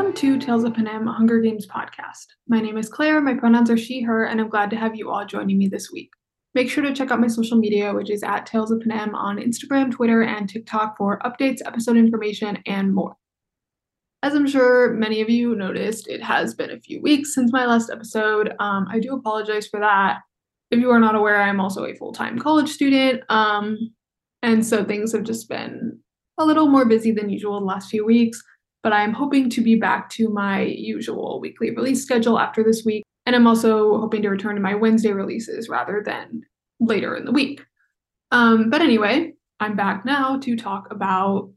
Welcome to Tales of Panem, a Hunger Games podcast. My name is Claire, my pronouns are she, her, and I'm glad to have you all joining me this week. Make sure to check out my social media, which is at Tales of Panem on Instagram, Twitter, and TikTok for updates, episode information, and more. As I'm sure many of you noticed, it has been a few weeks since my last episode. Um, I do apologize for that. If you are not aware, I'm also a full time college student. Um, and so things have just been a little more busy than usual the last few weeks but I'm hoping to be back to my usual weekly release schedule after this week. And I'm also hoping to return to my Wednesday releases rather than later in the week. Um, but anyway, I'm back now to talk about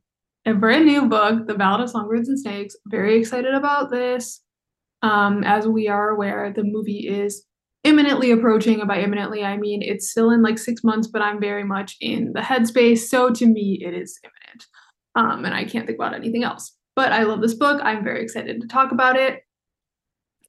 a brand new book, The Ballad of Songbirds and Snakes. Very excited about this. Um, as we are aware, the movie is imminently approaching. And by imminently, I mean it's still in like six months, but I'm very much in the headspace. So to me, it is imminent. Um, and I can't think about anything else. But I love this book. I'm very excited to talk about it.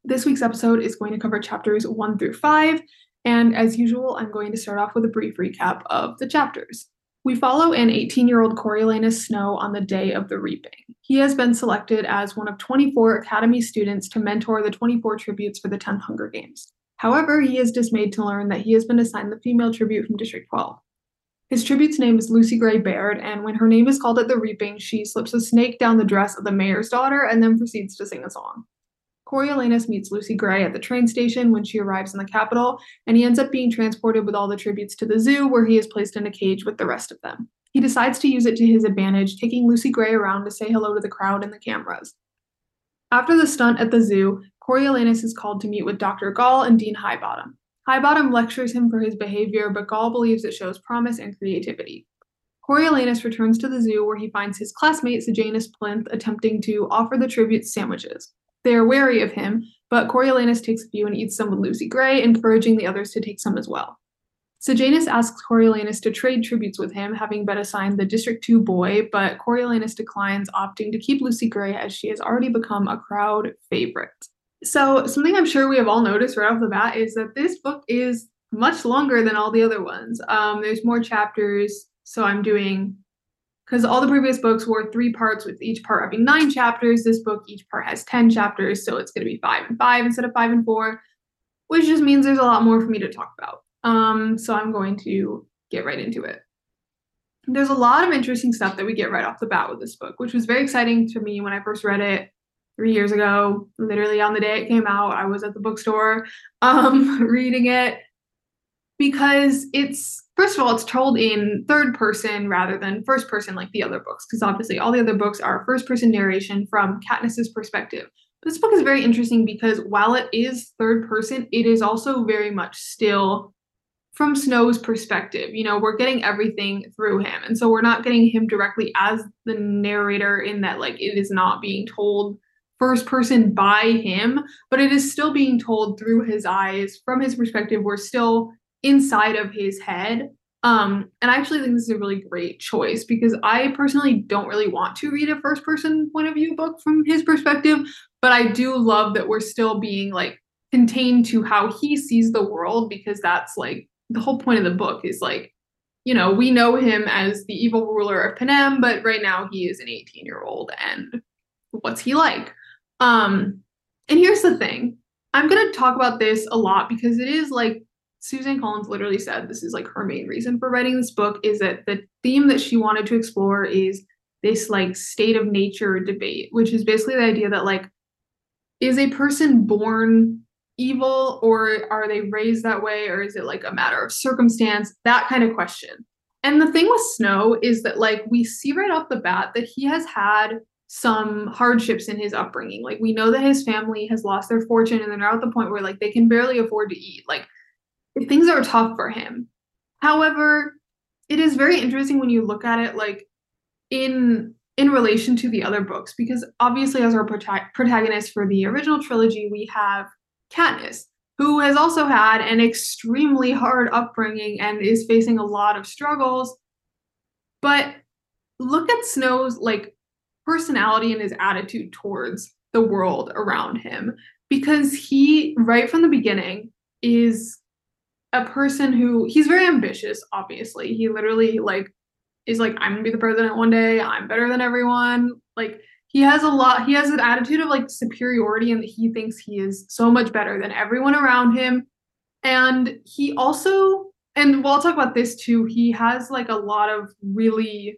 This week's episode is going to cover chapters one through five. And as usual, I'm going to start off with a brief recap of the chapters. We follow an 18 year old Coriolanus Snow on the day of the reaping. He has been selected as one of 24 Academy students to mentor the 24 tributes for the 10th Hunger Games. However, he is dismayed to learn that he has been assigned the female tribute from District 12. His tribute's name is Lucy Gray Baird, and when her name is called at the reaping, she slips a snake down the dress of the mayor's daughter and then proceeds to sing a song. Coriolanus meets Lucy Gray at the train station when she arrives in the capital, and he ends up being transported with all the tributes to the zoo, where he is placed in a cage with the rest of them. He decides to use it to his advantage, taking Lucy Gray around to say hello to the crowd and the cameras. After the stunt at the zoo, Coriolanus is called to meet with Dr. Gall and Dean Highbottom. Highbottom lectures him for his behavior, but Gall believes it shows promise and creativity. Coriolanus returns to the zoo where he finds his classmate Sejanus Plinth attempting to offer the tribute sandwiches. They are wary of him, but Coriolanus takes a few and eats some with Lucy Gray, encouraging the others to take some as well. Sejanus asks Coriolanus to trade tributes with him, having been assigned the District 2 boy, but Coriolanus declines, opting to keep Lucy Gray as she has already become a crowd favorite. So, something I'm sure we have all noticed right off the bat is that this book is much longer than all the other ones. Um, there's more chapters, so I'm doing because all the previous books were three parts with each part having nine chapters. This book, each part has 10 chapters, so it's going to be five and five instead of five and four, which just means there's a lot more for me to talk about. Um, so I'm going to get right into it. There's a lot of interesting stuff that we get right off the bat with this book, which was very exciting to me when I first read it three years ago, literally on the day it came out. I was at the bookstore um, reading it because it's first of all it's told in third person rather than first person like the other books because obviously all the other books are first person narration from Katniss's perspective. This book is very interesting because while it is third person, it is also very much still from Snow's perspective. You know, we're getting everything through him. And so we're not getting him directly as the narrator in that like it is not being told first person by him, but it is still being told through his eyes from his perspective. We're still inside of his head. Um, and I actually think this is a really great choice because I personally don't really want to read a first person point of view book from his perspective, but I do love that we're still being like contained to how he sees the world because that's like the whole point of the book is like, you know, we know him as the evil ruler of Panem, but right now he is an 18 year old and what's he like? Um, and here's the thing I'm going to talk about this a lot because it is like Suzanne Collins literally said this is like her main reason for writing this book is that the theme that she wanted to explore is this like state of nature debate, which is basically the idea that like, is a person born evil or are they raised that way or is it like a matter of circumstance? That kind of question. And the thing with Snow is that like we see right off the bat that he has had some hardships in his upbringing. Like we know that his family has lost their fortune and they're now at the point where like they can barely afford to eat. Like things are tough for him. However, it is very interesting when you look at it like in in relation to the other books because obviously as our prota- protagonist for the original trilogy we have Katniss who has also had an extremely hard upbringing and is facing a lot of struggles. But look at Snow's like personality and his attitude towards the world around him. Because he right from the beginning is a person who he's very ambitious obviously. He literally like is like i'm gonna be the president one day i'm better than everyone. Like he has a lot he has an attitude of like superiority and he thinks he is so much better than everyone around him. And he also and we'll talk about this too he has like a lot of really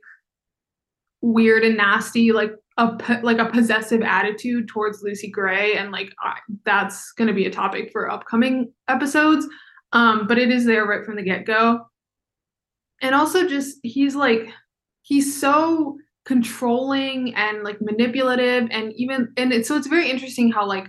weird and nasty like a like a possessive attitude towards Lucy Gray and like I, that's going to be a topic for upcoming episodes. Um but it is there right from the get-go. And also just he's like he's so controlling and like manipulative and even and it's so it's very interesting how like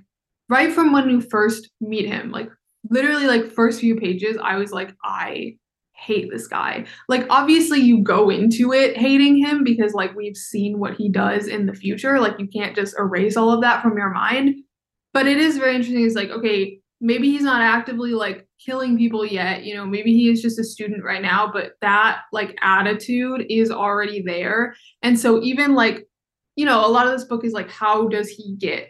right from when you first meet him like literally like first few pages i was like i hate this guy. Like obviously you go into it hating him because like we've seen what he does in the future. Like you can't just erase all of that from your mind. But it is very interesting. It's like okay maybe he's not actively like killing people yet. You know maybe he is just a student right now but that like attitude is already there. And so even like you know a lot of this book is like how does he get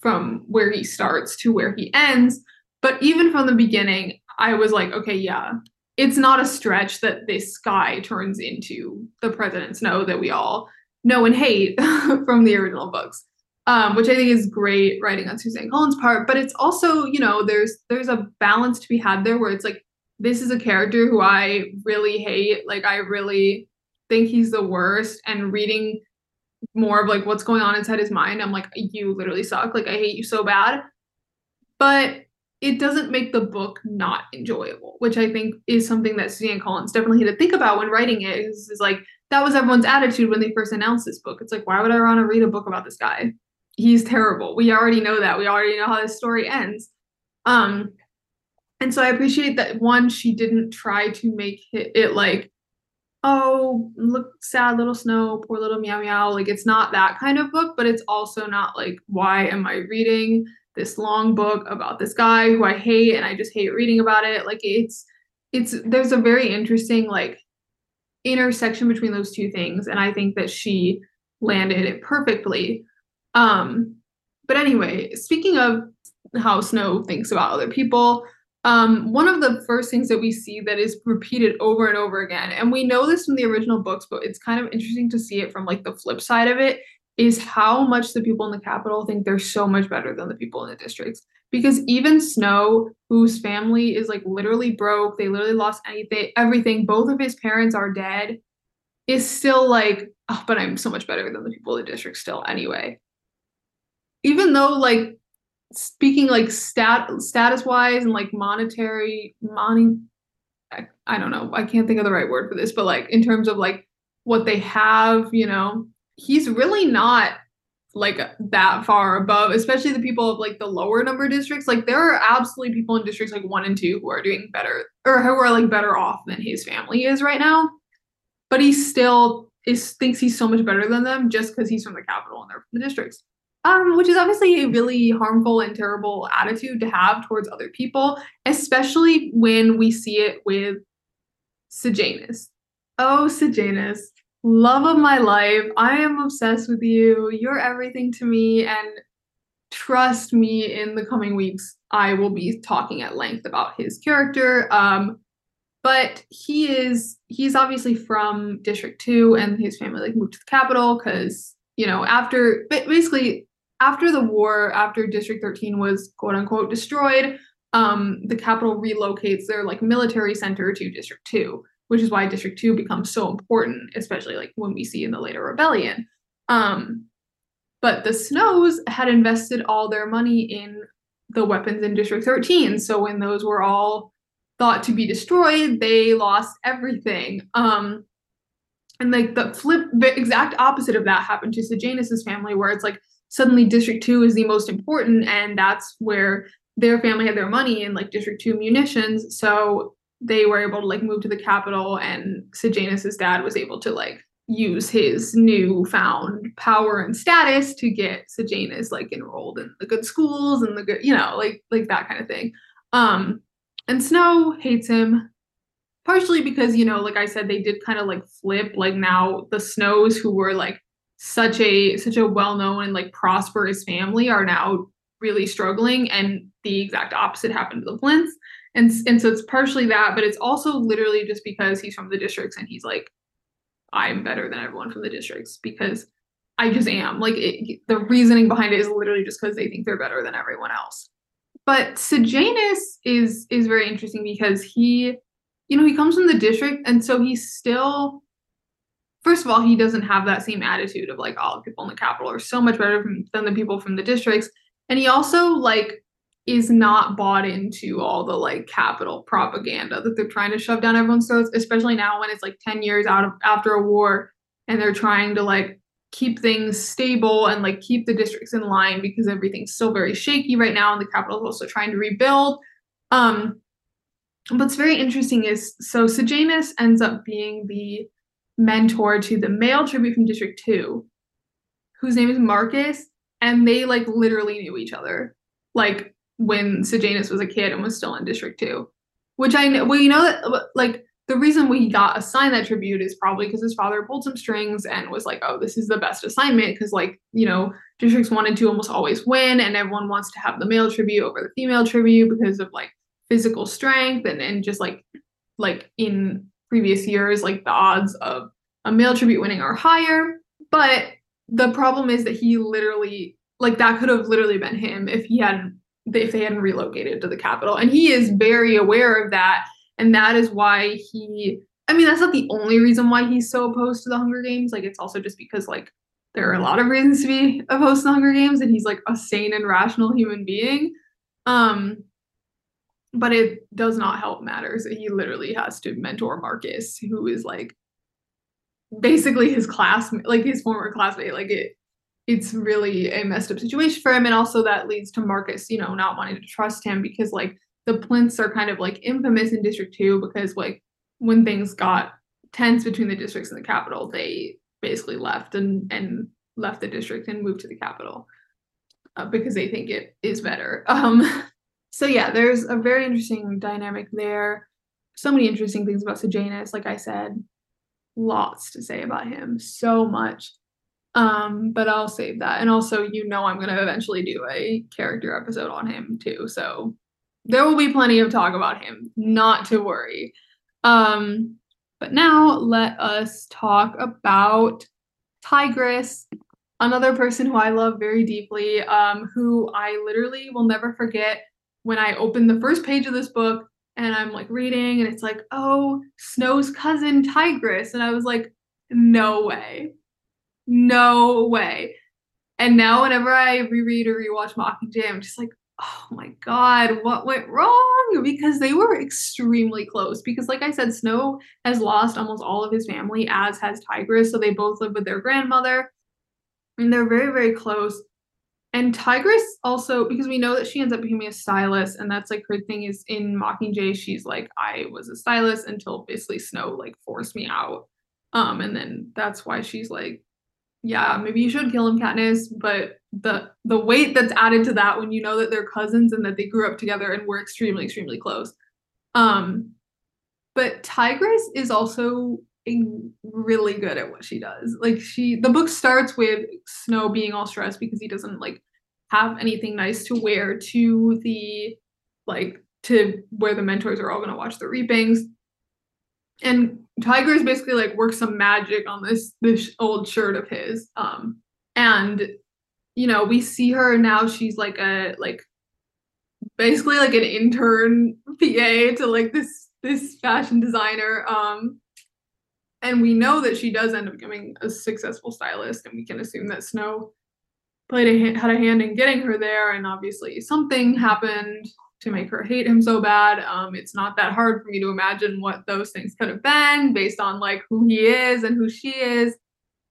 from where he starts to where he ends? But even from the beginning i was like okay yeah it's not a stretch that this guy turns into the president snow that we all know and hate from the original books um, which I think is great writing on Suzanne Collins' part. But it's also, you know, there's there's a balance to be had there where it's like this is a character who I really hate. Like I really think he's the worst. And reading more of like what's going on inside his mind, I'm like, you literally suck. Like I hate you so bad. But it doesn't make the book not enjoyable, which I think is something that Suzanne Collins definitely had to think about when writing it. Is, is like that was everyone's attitude when they first announced this book. It's like, why would I want to read a book about this guy? he's terrible. We already know that. We already know how this story ends. Um, and so I appreciate that one, she didn't try to make it, it like, oh, look, sad little snow, poor little meow meow. Like it's not that kind of book, but it's also not like, why am I reading this long book about this guy who I hate and I just hate reading about it? Like it's it's there's a very interesting like intersection between those two things. And I think that she landed it perfectly. Um, but anyway, speaking of how Snow thinks about other people, um, one of the first things that we see that is repeated over and over again, and we know this from the original books, but it's kind of interesting to see it from like the flip side of it, is how much the people in the capital think they're so much better than the people in the districts. Because even Snow, whose family is like literally broke, they literally lost anything, everything, both of his parents are dead, is still like, oh, but I'm so much better than the people in the district still anyway even though like speaking like stat status wise and like monetary money I, I don't know i can't think of the right word for this but like in terms of like what they have you know he's really not like that far above especially the people of like the lower number districts. Like there are absolutely people in districts like one and two who are doing better or who are like better off than his family is right now. But he still is thinks he's so much better than them just because he's from the capital and they're from the districts. Um, which is obviously a really harmful and terrible attitude to have towards other people, especially when we see it with Sejanus. Oh, Sejanus, love of my life. I am obsessed with you. You're everything to me. And trust me, in the coming weeks, I will be talking at length about his character. Um, but he is he's obviously from District 2 and his family like moved to the capital because you know after basically after the war, after District 13 was quote unquote destroyed, um, the capital relocates their like military center to District 2, which is why District 2 becomes so important, especially like when we see in the later rebellion. Um, but the Snows had invested all their money in the weapons in District 13. So when those were all thought to be destroyed, they lost everything. Um, and like the flip, the exact opposite of that happened to Sejanus's family, where it's like suddenly district 2 is the most important and that's where their family had their money in like district 2 munitions so they were able to like move to the capital and Sejanus's dad was able to like use his newfound power and status to get Sejanus like enrolled in the good schools and the good you know like like that kind of thing um and Snow hates him partially because you know like I said they did kind of like flip like now the Snows who were like such a such a well-known and like prosperous family are now really struggling and the exact opposite happened to the Plinths. And and so it's partially that, but it's also literally just because he's from the districts and he's like, I'm better than everyone from the districts because I just am. Like it, the reasoning behind it is literally just because they think they're better than everyone else. But Sejanus is is very interesting because he, you know, he comes from the district, and so he's still. First of all, he doesn't have that same attitude of like all the people in the capital are so much better than the people from the districts, and he also like is not bought into all the like capital propaganda that they're trying to shove down everyone's throats, especially now when it's like 10 years out of after a war and they're trying to like keep things stable and like keep the districts in line because everything's still very shaky right now and the capital is also trying to rebuild. Um what's very interesting is so sejanus ends up being the mentor to the male tribute from district 2 whose name is marcus and they like literally knew each other. Like when sejanus was a kid and was still in district 2 which i know well you know like the reason we got assigned that tribute is probably because his father pulled some strings and was like, oh, this is the best assignment because, like, you know, districts wanted to almost always win, and everyone wants to have the male tribute over the female tribute because of like physical strength and and just like like in previous years, like the odds of a male tribute winning are higher. But the problem is that he literally like that could have literally been him if he hadn't if they hadn't relocated to the capital, and he is very aware of that and that is why he I mean, that's not the only reason why he's so opposed to the Hunger Games. Like, it's also just because, like, there are a lot of reasons to be opposed to the Hunger Games, and he's like a sane and rational human being. Um, but it does not help matters. He literally has to mentor Marcus, who is like basically his classmate, like his former classmate. Like it, it's really a messed up situation for him, and also that leads to Marcus, you know, not wanting to trust him because like the Plinths are kind of like infamous in District 2 because like when things got tense between the districts and the capital, they basically left and and left the district and moved to the capital uh, because they think it is better. Um, so yeah, there's a very interesting dynamic there. So many interesting things about Sejanus. Like I said, lots to say about him. So much. Um, but I'll save that. And also, you know, I'm gonna eventually do a character episode on him too. So there will be plenty of talk about him, not to worry. Um, but now let us talk about Tigress, another person who I love very deeply, um, who I literally will never forget when I opened the first page of this book and I'm like reading and it's like, oh, Snow's cousin Tigress. And I was like, no way. No way. And now whenever I reread or rewatch Mockingjay, I'm just like, oh my god, what went wrong? Because they were extremely close. Because, like I said, Snow has lost almost all of his family, as has Tigress. So they both live with their grandmother, and they're very, very close. And Tigress also, because we know that she ends up becoming a stylist, and that's like her thing is in Mockingjay, she's like, I was a stylist until basically Snow like forced me out. Um, and then that's why she's like, yeah, maybe you should kill him, Katniss, but the the weight that's added to that when you know that they're cousins and that they grew up together and were extremely extremely close. Um but tigress is also really good at what she does. Like she the book starts with snow being all stressed because he doesn't like have anything nice to wear to the like to where the mentors are all going to watch the reapings. And tigress basically like works some magic on this this old shirt of his um and you know, we see her now she's like a like basically like an intern PA to like this this fashion designer. Um and we know that she does end up becoming a successful stylist and we can assume that Snow played a had a hand in getting her there and obviously something happened to make her hate him so bad. Um, it's not that hard for me to imagine what those things could have been based on like who he is and who she is.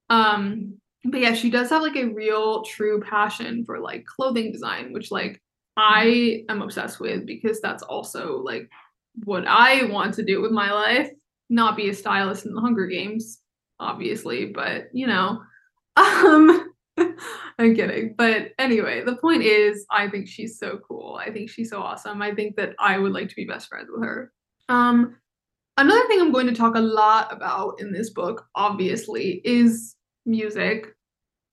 Um, but yeah, she does have like a real true passion for like clothing design, which like I am obsessed with because that's also like what I want to do with my life. Not be a stylist in the Hunger Games, obviously, but you know, um, I'm kidding. But anyway, the point is, I think she's so cool. I think she's so awesome. I think that I would like to be best friends with her. Um, another thing I'm going to talk a lot about in this book, obviously, is music.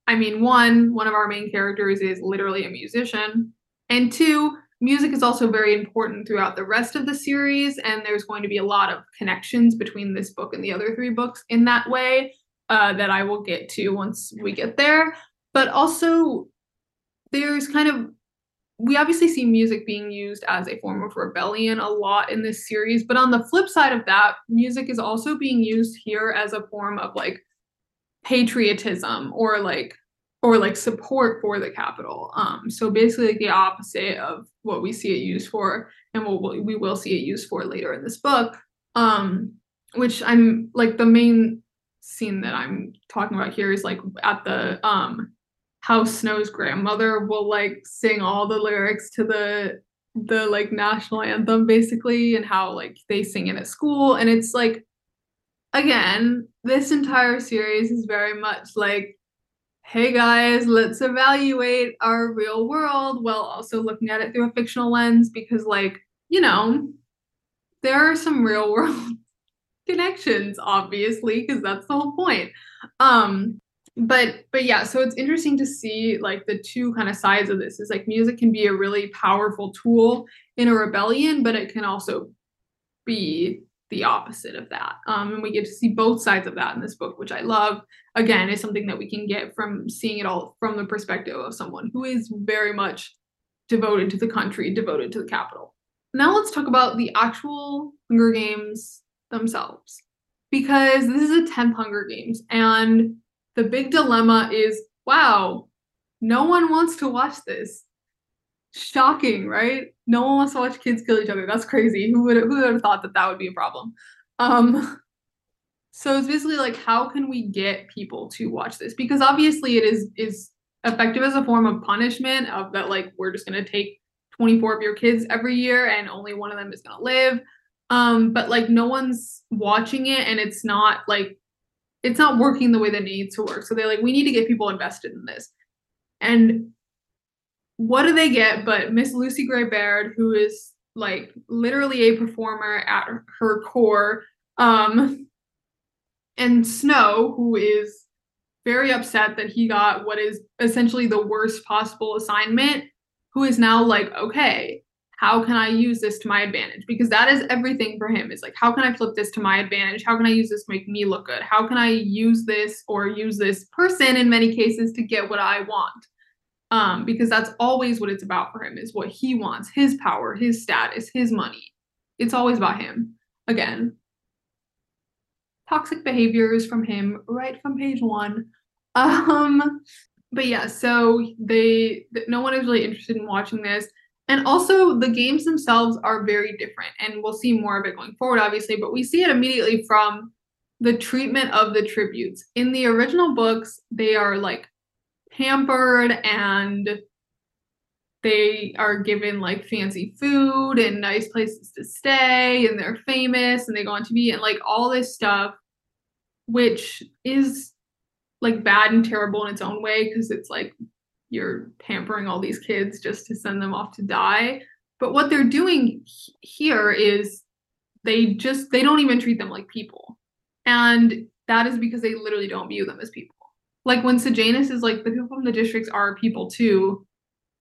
I mean, one, one of our main characters is literally a musician. And two, music is also very important throughout the rest of the series. And there's going to be a lot of connections between this book and the other three books in that way. uh, that I will get to once we get there. But also, there's kind of we obviously see music being used as a form of rebellion a lot in this series, but on the flip side of that, music is also being used here as a form of like patriotism or like or like support for the capital. Um, so basically like the opposite of what we see it used for and what we will see it used for later in this book. Um, which I'm like the main scene that I'm talking about here is like at the um how Snow's grandmother will like sing all the lyrics to the the like national anthem basically and how like they sing it at school. And it's like again this entire series is very much like hey guys let's evaluate our real world while also looking at it through a fictional lens because like you know there are some real world connections obviously because that's the whole point. Um but but yeah so it's interesting to see like the two kind of sides of this is like music can be a really powerful tool in a rebellion but it can also be the opposite of that. Um, and we get to see both sides of that in this book which i love. Again is something that we can get from seeing it all from the perspective of someone who is very much devoted to the country devoted to the capital. Now let's talk about the actual hunger games themselves because this is a 10th hunger games and the big dilemma is wow, no one wants to watch this. Shocking, right? No one wants to watch kids kill each other. That's crazy. Who would who would have thought that that would be a problem? Um, so it's basically like, how can we get people to watch this? Because obviously, it is is effective as a form of punishment of that like we're just gonna take 24 of your kids every year and only one of them is gonna live. Um, but like no one's watching it and it's not like it's not working the way that it needs to work. So they're like, we need to get people invested in this. And what do they get but Miss Lucy Gray Baird, who is like literally a performer at her core, um, and Snow, who is very upset that he got what is essentially the worst possible assignment, who is now like, okay, how can I use this to my advantage? Because that is everything for him. Is like, how can I flip this to my advantage? How can I use this to make me look good? How can I use this or use this person in many cases to get what I want? Um, because that's always what it's about for him is what he wants, his power, his status, his money. It's always about him. Again, toxic behaviors from him right from page one. Um, but yeah, so they no one is really interested in watching this. And also, the games themselves are very different, and we'll see more of it going forward, obviously, but we see it immediately from the treatment of the tributes. In the original books, they are like pampered and they are given like fancy food and nice places to stay, and they're famous and they go on TV and like all this stuff, which is like bad and terrible in its own way because it's like you're pampering all these kids just to send them off to die. But what they're doing here is they just they don't even treat them like people. And that is because they literally don't view them as people. Like when Sejanus is like the people from the districts are people too,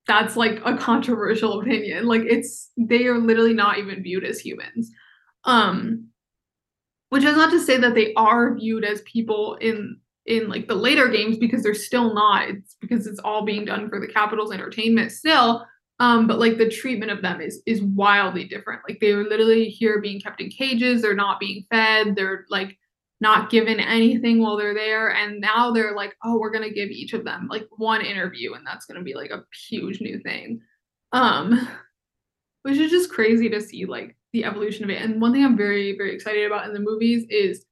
that's like a controversial opinion. Like it's they are literally not even viewed as humans. Um which is not to say that they are viewed as people in in like the later games because they're still not it's because it's all being done for the capital's entertainment still um but like the treatment of them is is wildly different. Like they were literally here being kept in cages they're not being fed they're like not given anything while they're there and now they're like oh we're going to give each of them like one interview and that's going to be like a huge new thing. Um which is just crazy to see like the evolution of it and one thing i'm very very excited about in the movies is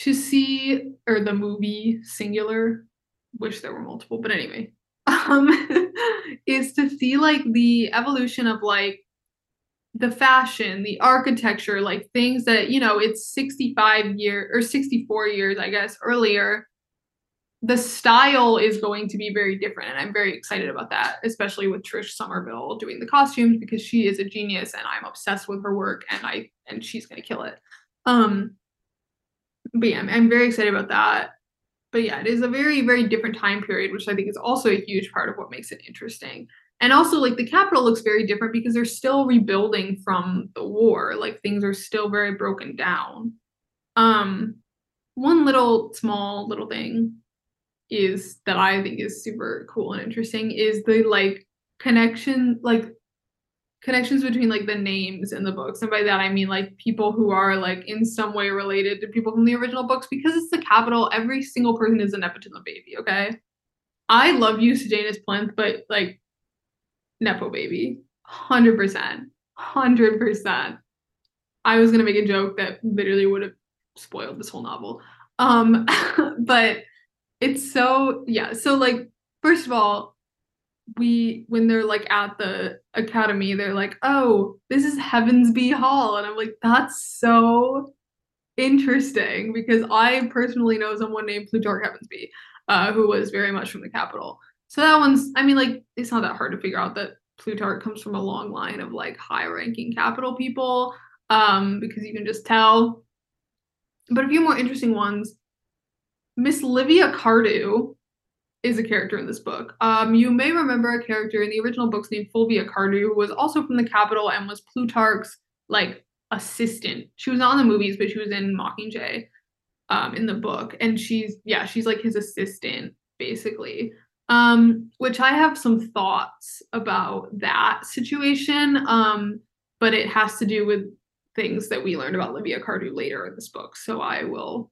to see or the movie singular wish there were multiple but anyway um is to see like the evolution of like the fashion the architecture like things that you know it's 65 year or 64 years i guess earlier the style is going to be very different and i'm very excited about that especially with trish Summerville doing the costumes because she is a genius and i'm obsessed with her work and i and she's going to kill it. Um but yeah, I'm, I'm very excited about that. But yeah, it is a very, very different time period, which I think is also a huge part of what makes it interesting. And also, like the capital looks very different because they're still rebuilding from the war. Like things are still very broken down. Um, one little small little thing is that I think is super cool and interesting is the like connection like connections between like the names in the books. And by that i mean like people who are like in some way related to people from the original books because it's the capital. Every single person is a nepotism baby okay? I love you sejanus plinth but like nepo baby. 100% 100% i was gonna make a joke that literally would have spoiled this whole novel. Um but it's so yeah. So like first of all we when they're like at the academy they're like oh this is heavensbee hall. And i'm like that's so interesting because i personally know someone named plutarch heavensbee uh, who was very much from the capital. So that one's i mean like it's not that hard to figure out that plutarch comes from a long line of like high ranking capital people um because you can just tell. But a few more interesting ones. Miss livia cardew is a character in this book. Um, you may remember a character in the original books named Fulvia Cardew, who was also from the capital and was Plutarch's like assistant. She was not in the movies, but she was in Mockingjay um, in the book, and she's yeah, she's like his assistant basically. Um, which I have some thoughts about that situation, um, but it has to do with things that we learned about Livia Cardew later in this book. So I will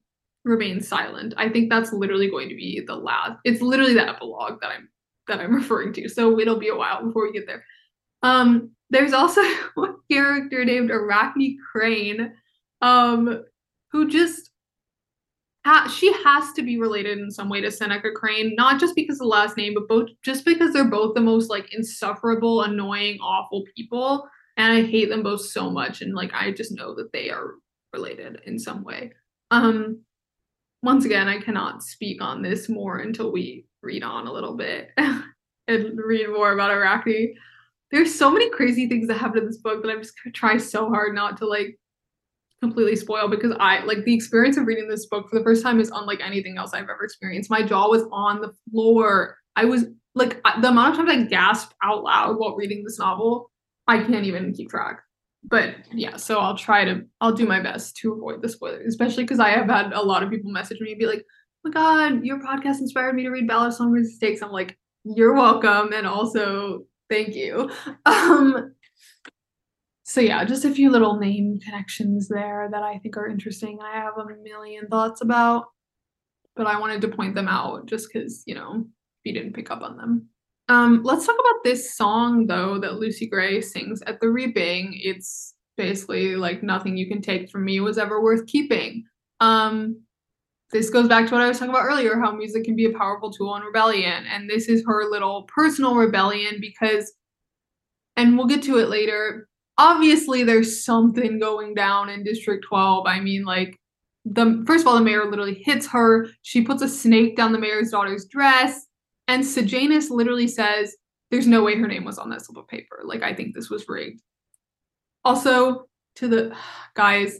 remain silent. I think that's literally going to be the last. It's literally the epilogue that I'm that I'm referring to. So it'll be a while before we get there. Um, there's also a character named Arachne Crane, um, who just ha- she has to be related in some way to Seneca Crane, not just because of the last name, but both just because they're both the most like insufferable, annoying, awful people, and I hate them both so much. And like I just know that they are related in some way. Um, once again, I cannot speak on this more until we read on a little bit and read more about Arachne. There's so many crazy things that happen in this book that I'm just gonna try so hard not to like completely spoil because I like the experience of reading this book for the first time is unlike anything else I've ever experienced. My jaw was on the floor. I was like the amount of times I gasped out loud while reading this novel, I can't even keep track but yeah, so I'll try to I'll do my best to avoid the spoilers, especially because I have had a lot of people message me and be like, "Oh my god, your podcast inspired me to read Ballad of Songbirds and Snakes." I'm like, "You're welcome," and also thank you. Um, so yeah, just a few little name connections there that I think are interesting. I have a million thoughts about, but I wanted to point them out just because you know you didn't pick up on them. Um, let's talk about this song though that Lucy Gray sings at the reaping. It's basically like nothing you can take from me was ever worth keeping. Um, this goes back to what I was talking about earlier, how music can be a powerful tool in rebellion. And this is her little personal rebellion because, and we'll get to it later. Obviously, there's something going down in District 12. I mean, like, the first of all, the mayor literally hits her. She puts a snake down the mayor's daughter's dress. And Sejanus literally says, there's no way her name was on that slip of paper. Like, I think this was rigged. Also, to the guys,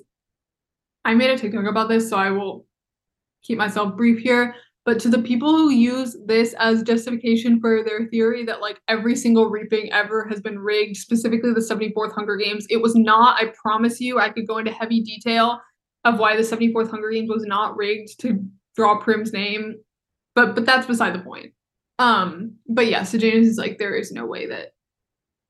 I made a TikTok about this, so I will keep myself brief here. But to the people who use this as justification for their theory that like every single reaping ever has been rigged, specifically the 74th Hunger Games, it was not. I promise you, I could go into heavy detail of why the 74th Hunger Games was not rigged to draw Prim's name. But but that's beside the point. Um, but yeah, so Janus is like, there is no way that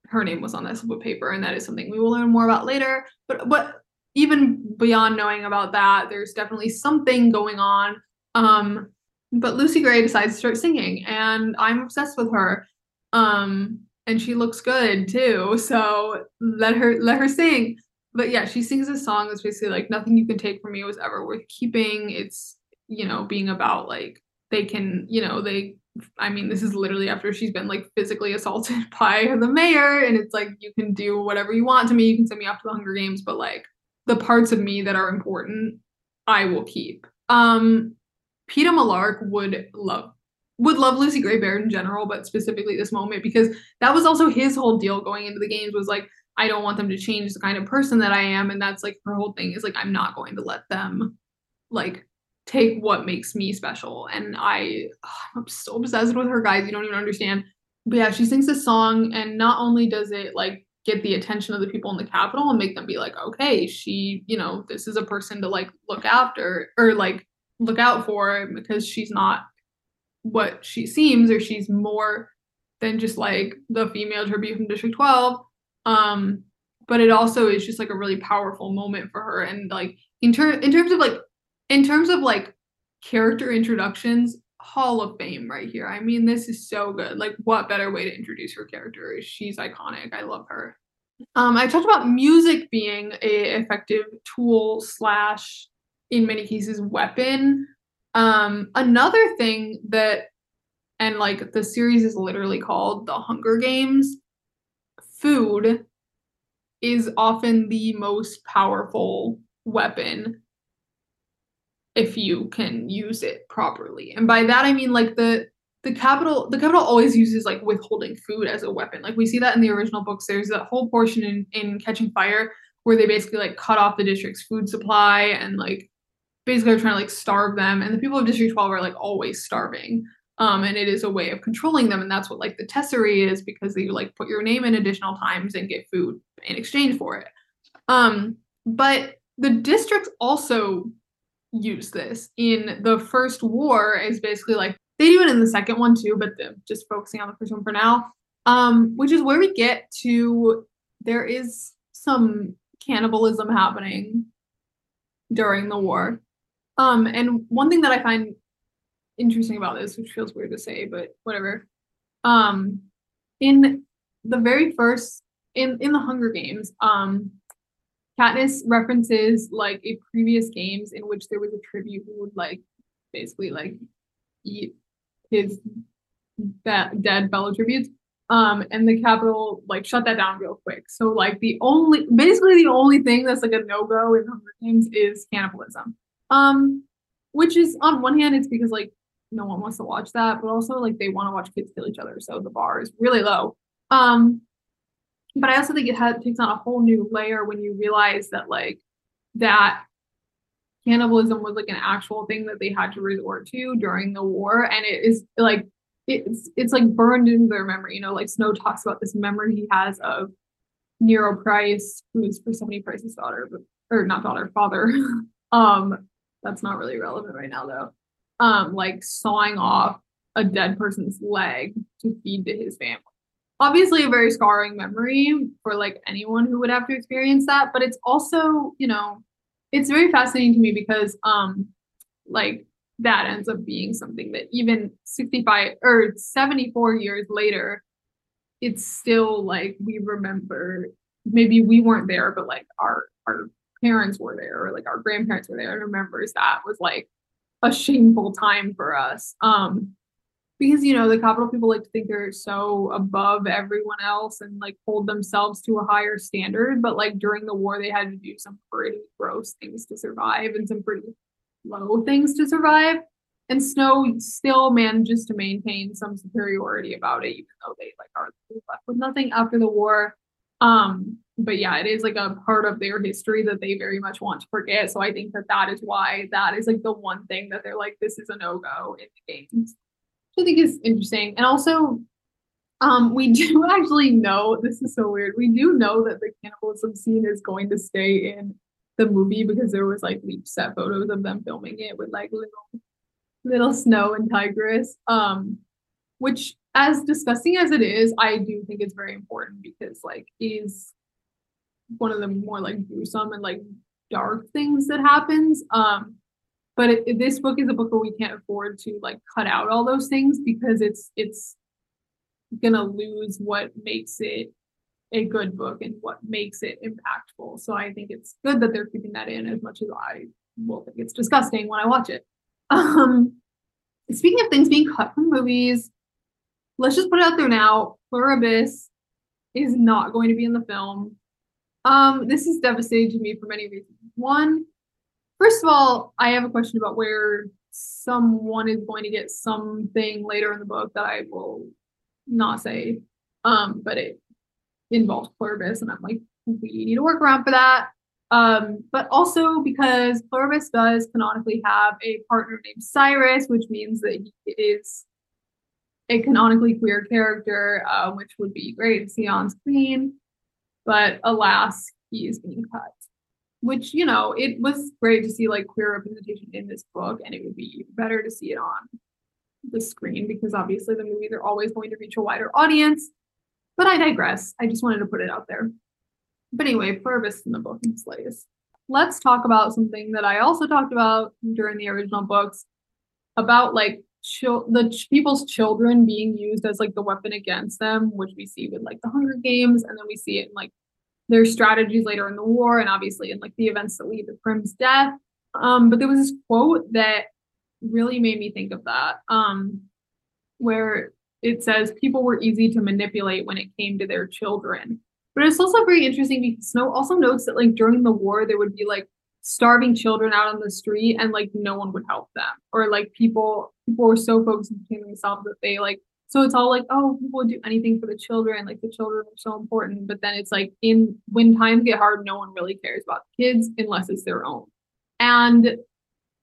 her name was on that slip of paper, and that is something we will learn more about later. But but even beyond knowing about that, there's definitely something going on. Um, but Lucy Gray decides to start singing, and I'm obsessed with her. Um, and she looks good too, so let her let her sing. But yeah, she sings a song that's basically like nothing you can take from me was ever worth keeping. It's you know being about like they can you know they I mean, this is literally after she's been like physically assaulted by the mayor, and it's like you can do whatever you want to me. You can send me off to the Hunger Games, but like the parts of me that are important, I will keep. Um, Peeta Mellark would love would love Lucy Gray Baird in general, but specifically this moment because that was also his whole deal going into the games was like I don't want them to change the kind of person that I am, and that's like her whole thing is like I'm not going to let them like take what makes me special. And I, I'm so obsessed with her, guys. You don't even understand. But yeah, she sings this song, and not only does it like get the attention of the people in the Capitol and make them be like, okay, she, you know, this is a person to like look after or like look out for because she's not what she seems or she's more than just like the female tribute from District 12. Um, but it also is just like a really powerful moment for her. And like in ter- in terms of like in terms of like character introductions, Hall of Fame right here. I mean, this is so good. Like, what better way to introduce her character? She's iconic. I love her. Um, I talked about music being a effective tool slash, in many cases, weapon. Um, another thing that, and like the series is literally called The Hunger Games. Food is often the most powerful weapon if you can use it properly. And by that I mean like the the capital the capital always uses like withholding food as a weapon. Like we see that in the original books. There's that whole portion in, in Catching Fire where they basically like cut off the district's food supply and like basically are trying to like starve them. And the people of District 12 are like always starving. Um, and it is a way of controlling them. And that's what like the tesserae is because they like put your name in additional times and get food in exchange for it. Um, but the districts also use this in the first war is basically like they do it in the second one too, but the, just focusing on the first one for now. Um, which is where we get to there is some cannibalism happening during the war. Um, and one thing that I find interesting about this, which feels weird to say, but whatever. Um, in the very first in in the Hunger Games, um, Katniss references like a previous games in which there was a tribute who would like basically like eat his that dead fellow tributes. Um, and the Capitol like shut that down real quick. So like the only basically the only thing that's like a no-go in Hunger Games is cannibalism. Um, which is on one hand it's because like no one wants to watch that, but also like they want to watch kids kill each other, so the bar is really low. Um, but I also think it has, takes on a whole new layer when you realize that like that cannibalism was like an actual thing that they had to resort to during the war, and it is like it's it's like burned into their memory. You know, like Snow talks about this memory he has of Nero Price, who is Persephone Price's daughter, but or not daughter, father. um, that's not really relevant right now though. Um, like sawing off a dead person's leg to feed to his family obviously a very scarring memory for like anyone who would have to experience that but it's also you know it's very fascinating to me because um like that ends up being something that even 65 or 74 years later it's still like we remember. Maybe we weren't there but like our our parents were there or like our grandparents were there and remembers that was like a shameful time for us. Um because you know the capital people like to think they're so above everyone else and like hold themselves to a higher standard but like during the war they had to do some pretty gross things to survive and some pretty low things to survive. And snow still manages to maintain some superiority about it even though they like are left with nothing after the war. Um but yeah it is like a part of their history that they very much want to forget. So i think that that is why that is like the one thing that they're like this is a no-go in the games I think is interesting. And also, um, we do actually know this is so weird. We do know that the cannibalism scene is going to stay in the movie because there was like leaked set photos of them filming it with like little little snow and tigress. Um, which as disgusting as it is, I do think it's very important because like is one of the more like gruesome and like dark things that happens. Um, but it, this book is a book where we can't afford to like cut out all those things because it's it's gonna lose what makes it a good book and what makes it impactful. So I think it's good that they're keeping that in as much as I will think it's disgusting when I watch it. Um, speaking of things being cut from movies, let's just put it out there now. Pluribus is not going to be in the film. Um, this is devastating to me for many reasons. One, First of all, I have a question about where someone is going to get something later in the book that I will not say. Um, but it involves Pluribus, and I'm like, we need to work around for that. Um, but also because Pluribus does canonically have a partner named Cyrus, which means that he is a canonically queer character, uh, which would be great to see on screen. But alas, he is being cut. Which you know it was great to see like queer representation in this book and it would be better to see it on the screen because obviously the movies are always going to reach a wider audience. But i digress. I just wanted to put it out there. But anyway pluribus in the book and slays let's talk about something that i also talked about during the original books about like the ch- people's children being used as like the weapon against them which we see with like the hunger games and then we see it in like their strategies later in the war and obviously in like the events that lead to Prim's death. Um, but there was this quote that really made me think of that, um, where it says people were easy to manipulate when it came to their children. But it's also very interesting because Snow also notes that like during the war there would be like starving children out on the street and like no one would help them or like people people were so focused on themselves that they like so it's all like, oh, people would do anything for the children. Like the children are so important. But then it's like in when times get hard, no one really cares about the kids unless it's their own. And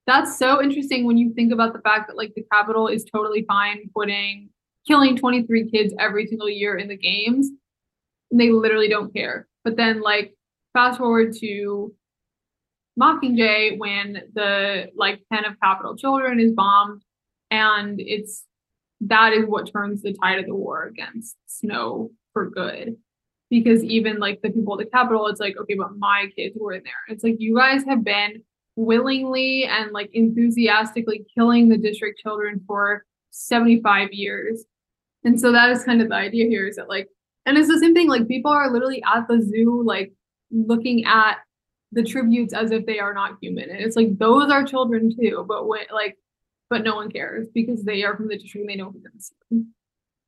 that's so interesting when you think about the fact that like the Capitol is totally fine putting killing 23 kids every single year in the games. And they literally don't care. But then like fast forward to Mockingjay when the like 10 of Capitol children is bombed and it's that is what turns the tide of the war against Snow for good. Because even like the people at the Capitol, it's like, okay, but my kids were in there. It's like you guys have been willingly and like enthusiastically killing the district children for 75 years. And so that is kind of the idea here is that like, and it's the same thing, like people are literally at the zoo, like looking at the tributes as if they are not human. And it's like those are children too. But when like but no one cares because they are from the district and they know who them them.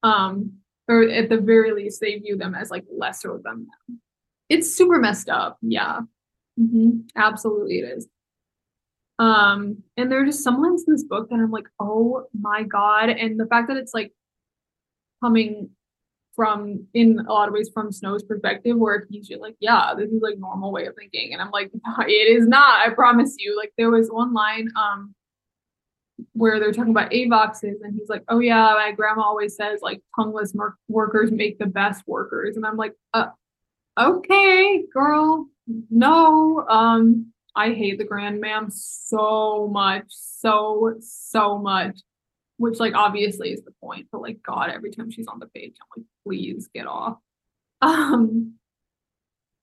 Um, or at the very least, they view them as like lesser than them. It's super messed up. Yeah. Mm-hmm. Absolutely it is. Um, and there are just some lines in this book that I'm like, oh my God. And the fact that it's like coming from in a lot of ways from Snow's perspective, where he's just like, yeah, this is like normal way of thinking. And I'm like, it is not, I promise you. Like there was one line, um, where they're talking about avoxes and he's like oh yeah my grandma always says like tongueless mer- workers make the best workers. And i'm like uh, okay girl no um i hate the Grandma'am so much so so much which like obviously is the point but like god every time she's on the page i'm like please get off. Um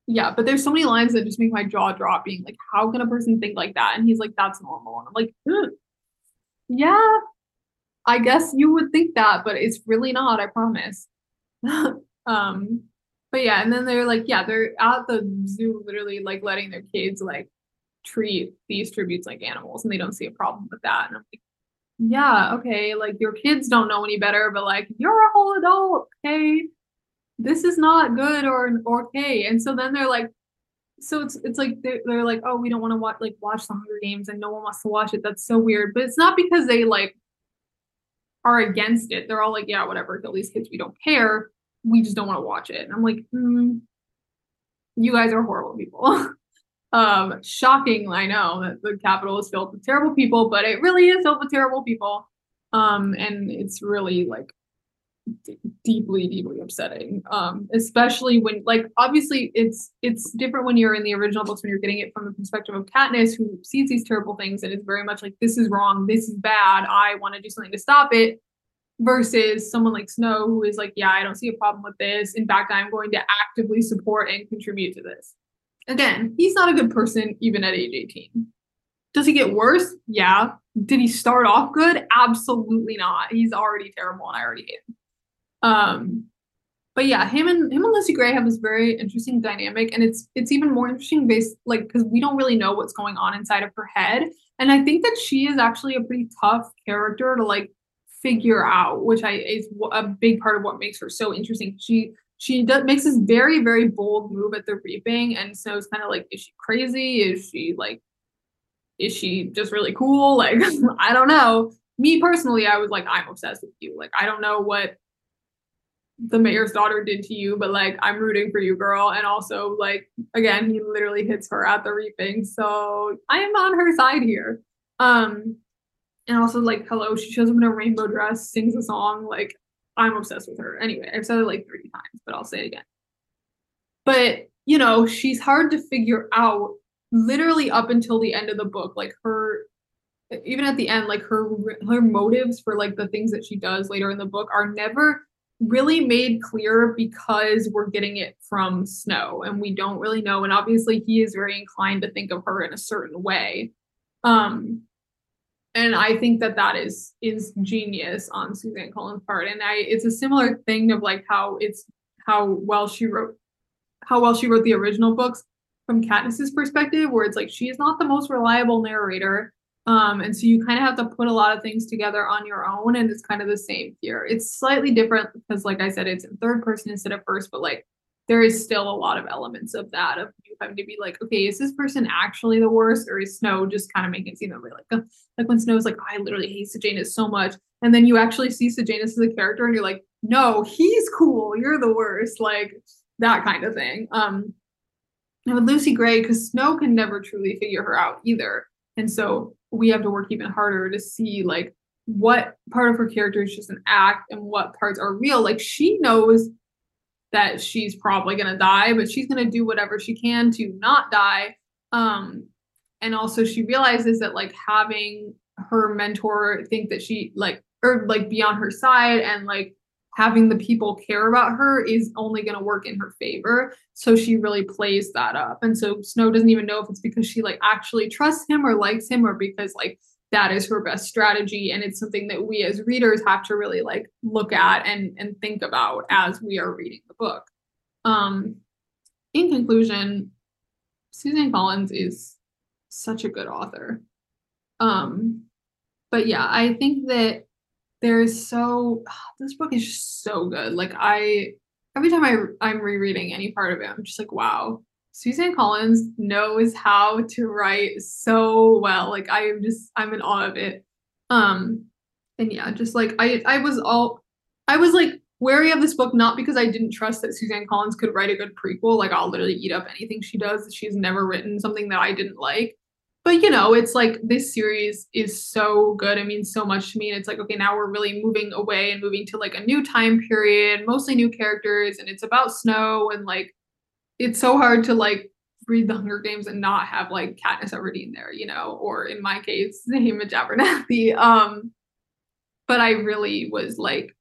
yeah but there's so many lines that just make my jaw drop being like how can a person think like that? And he's like that's normal. And i'm like Ugh yeah, I guess you would think that, but it's really not, I promise. um, but yeah, and then they're like, yeah, they're at the zoo literally like letting their kids like treat these tributes like animals and they don't see a problem with that. And I'm like, yeah, okay, like your kids don't know any better, but like you're a whole adult, okay? This is not good or okay. And so then they're like, so it's it's like they're, they're like oh we don't want to watch like watch the hunger games and no one wants to watch it. That's so weird but it's not because they like are against it. They're all like yeah whatever. Kill these kids we don't care. We just don't want to watch it. And i'm like mm, you guys are horrible people. Um shocking i know that the Capitol is filled with terrible people but it really is filled with terrible people. Um and it's really like d- deeply deeply upsetting. Um especially when like obviously it's it's different when you're in the original books when you're getting it from the perspective of Katniss who sees these terrible things and is very much like this is wrong this is bad I want to do something to stop it versus someone like Snow who is like yeah I don't see a problem with this. In fact I'm going to actively support and contribute to this. Again he's not a good person even at age 18 does he get worse? Yeah. Did he start off good? Absolutely not. He's already terrible and I already hate him um, but yeah, him and him and Lucy Gray have this very interesting dynamic, and it's it's even more interesting based like because we don't really know what's going on inside of her head, and I think that she is actually a pretty tough character to like figure out, which I is a big part of what makes her so interesting. She she does makes this very very bold move at the reaping, and so it's kind of like, is she crazy? Is she like, is she just really cool? Like I don't know. Me personally, I was like, I'm obsessed with you. Like I don't know what the mayor's daughter did to you, but like I'm rooting for you, girl. And also, like, again, he literally hits her at the reaping. So I am on her side here. Um, and also like hello, she shows up in a rainbow dress, sings a song, like I'm obsessed with her. Anyway, I've said it like 30 times, but I'll say it again. But you know, she's hard to figure out literally up until the end of the book, like her even at the end, like her her motives for like the things that she does later in the book are never really made clear because we're getting it from Snow and we don't really know. And obviously he is very inclined to think of her in a certain way. Um and I think that that is is genius on Suzanne Collins' part. And I it's a similar thing of like how it's how well she wrote how well she wrote the original books from Katniss's perspective, where it's like she is not the most reliable narrator. Um, and so you kind of have to put a lot of things together on your own, and it's kind of the same here. It's slightly different because, like I said, it's in third person instead of first, but like there is still a lot of elements of that of you having to be like, okay, is this person actually the worst, or is Snow just kind of making it seem that way? Like, like when Snow's like, I literally hate Sejanus so much, and then you actually see Sejanus as a character, and you're like, no, he's cool, you're the worst, like that kind of thing. Um, and with Lucy Gray, because Snow can never truly figure her out either, and so we have to work even harder to see like what part of her character is just an act and what parts are real. Like she knows that she's probably to die, but she's to do whatever she can to not die. Um, and also she realizes that like having her mentor think that she like or like be on her side and like having the people care about her is only going to work in her favor. So she really plays that up. And so Snow doesn't even know if it's because she like actually trusts him or likes him or because like that is her best strategy and it's something that we as readers have to really like look at and and think about as we are reading the book. Um in conclusion, Suzanne Collins is such a good author. Um but yeah, I think that there's so this book is just so good. Like I every time I I'm rereading any part of it, I'm just like, wow, Suzanne Collins knows how to write so well. Like I am just I'm in awe of it. Um and yeah, just like I I was all I was like wary of this book not because I didn't trust that Suzanne Collins could write a good prequel. Like I'll literally eat up anything she does. She's never written something that I didn't like but you know it's like this series is so good. It means so much to me. And it's like okay now we're really moving away and moving to like a new time period mostly new characters and it's about snow and like it's so hard to like read the hunger games and not have like katniss everdeen there you know or in my case Haymitch Abernathy um but i really was like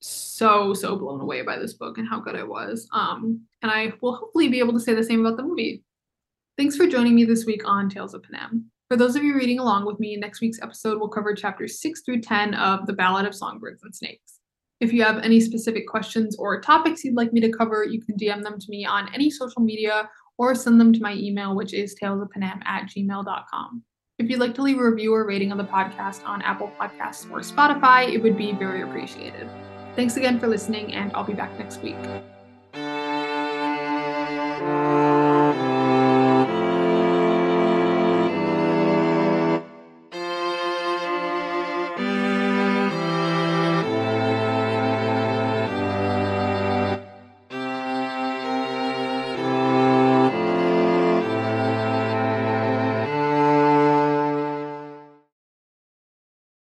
so so blown away by this book and how good it was. Um and i will hopefully be able to say the same about the movie Thanks for joining me this week on Tales of Panem. For those of you reading along with me, next week's episode will cover chapters 6 through 10 of The Ballad of Songbirds and Snakes. If you have any specific questions or topics you'd like me to cover, you can DM them to me on any social media or send them to my email, which is talesofpanem at gmail.com. If you'd like to leave a review or rating of the podcast on Apple Podcasts or Spotify, it would be very appreciated. Thanks again for listening, and I'll be back next week.